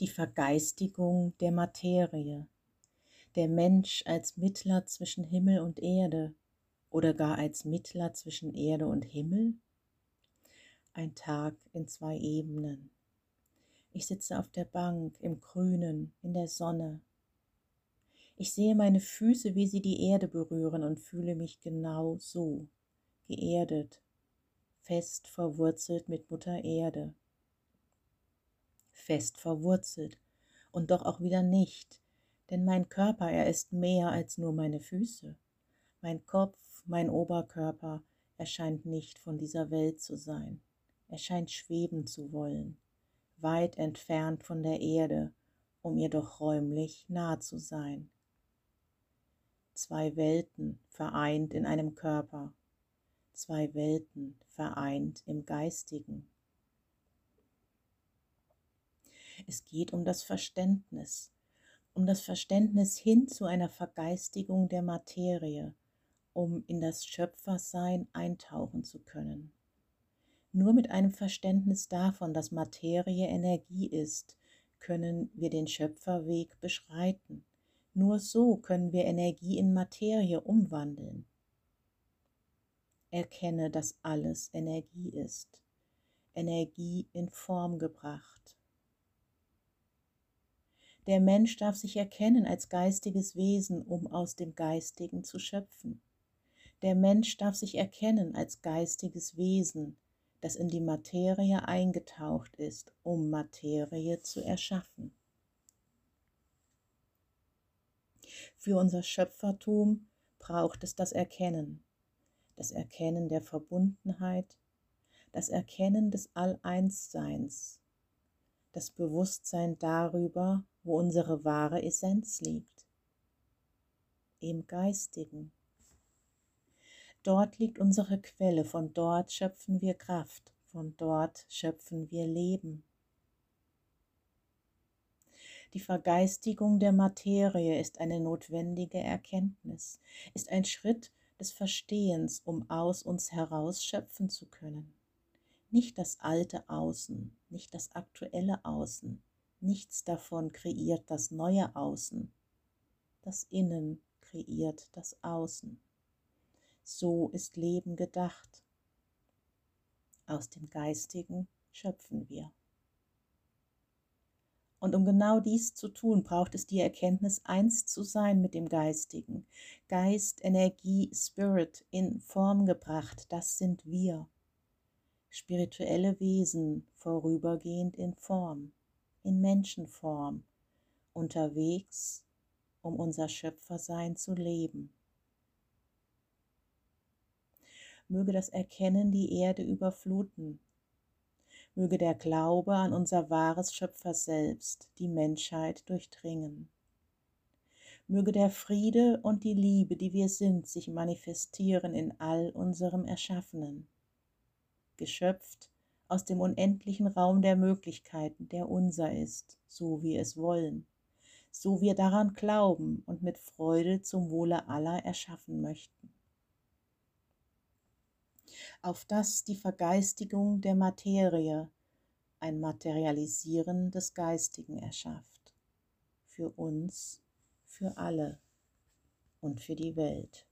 die Vergeistigung der Materie, der Mensch als Mittler zwischen Himmel und Erde oder gar als Mittler zwischen Erde und Himmel? Ein Tag in zwei Ebenen. Ich sitze auf der Bank im Grünen, in der Sonne. Ich sehe meine Füße, wie sie die Erde berühren und fühle mich genau so, geerdet, fest verwurzelt mit Mutter Erde fest verwurzelt und doch auch wieder nicht, denn mein Körper, er ist mehr als nur meine Füße. Mein Kopf, mein Oberkörper, er scheint nicht von dieser Welt zu sein. Er scheint schweben zu wollen, weit entfernt von der Erde, um ihr doch räumlich nah zu sein. Zwei Welten vereint in einem Körper, zwei Welten vereint im Geistigen. Es geht um das Verständnis, um das Verständnis hin zu einer Vergeistigung der Materie, um in das Schöpfersein eintauchen zu können. Nur mit einem Verständnis davon, dass Materie Energie ist, können wir den Schöpferweg beschreiten. Nur so können wir Energie in Materie umwandeln. Erkenne, dass alles Energie ist, Energie in Form gebracht. Der Mensch darf sich erkennen als geistiges Wesen, um aus dem Geistigen zu schöpfen. Der Mensch darf sich erkennen als geistiges Wesen, das in die Materie eingetaucht ist, um Materie zu erschaffen. Für unser Schöpfertum braucht es das Erkennen, das Erkennen der Verbundenheit, das Erkennen des All-Eins-Seins, das Bewusstsein darüber, wo unsere wahre Essenz liegt, im Geistigen. Dort liegt unsere Quelle, von dort schöpfen wir Kraft, von dort schöpfen wir Leben. Die Vergeistigung der Materie ist eine notwendige Erkenntnis, ist ein Schritt des Verstehens, um aus uns heraus schöpfen zu können nicht das alte Außen, nicht das aktuelle Außen. Nichts davon kreiert das neue Außen. Das Innen kreiert das Außen. So ist Leben gedacht. Aus dem Geistigen schöpfen wir. Und um genau dies zu tun, braucht es die Erkenntnis, eins zu sein mit dem Geistigen. Geist, Energie, Spirit in Form gebracht, das sind wir spirituelle Wesen vorübergehend in Form, in Menschenform, unterwegs, um unser Schöpfersein zu leben. Möge das Erkennen die Erde überfluten, möge der Glaube an unser wahres Schöpfer selbst die Menschheit durchdringen. Möge der Friede und die Liebe, die wir sind, sich manifestieren in all unserem Erschaffenen geschöpft aus dem unendlichen Raum der Möglichkeiten, der unser ist, so wir es wollen, so wir daran glauben und mit Freude zum Wohle aller erschaffen möchten. Auf dass die Vergeistigung der Materie ein Materialisieren des Geistigen erschafft, für uns, für alle und für die Welt.